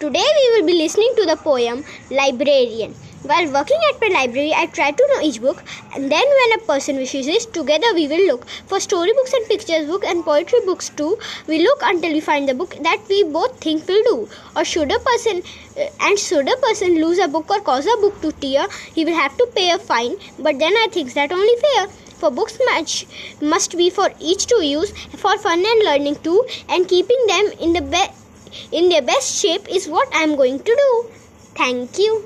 Today we will be listening to the poem Librarian. While working at my library, I try to know each book, and then when a person wishes it, together we will look for storybooks and pictures book and poetry books too. We look until we find the book that we both think will do. Or should a person uh, and should a person lose a book or cause a book to tear, he will have to pay a fine. But then I think that only fair. For books much must be for each to use for fun and learning too, and keeping them in the best in their best shape is what I am going to do. Thank you.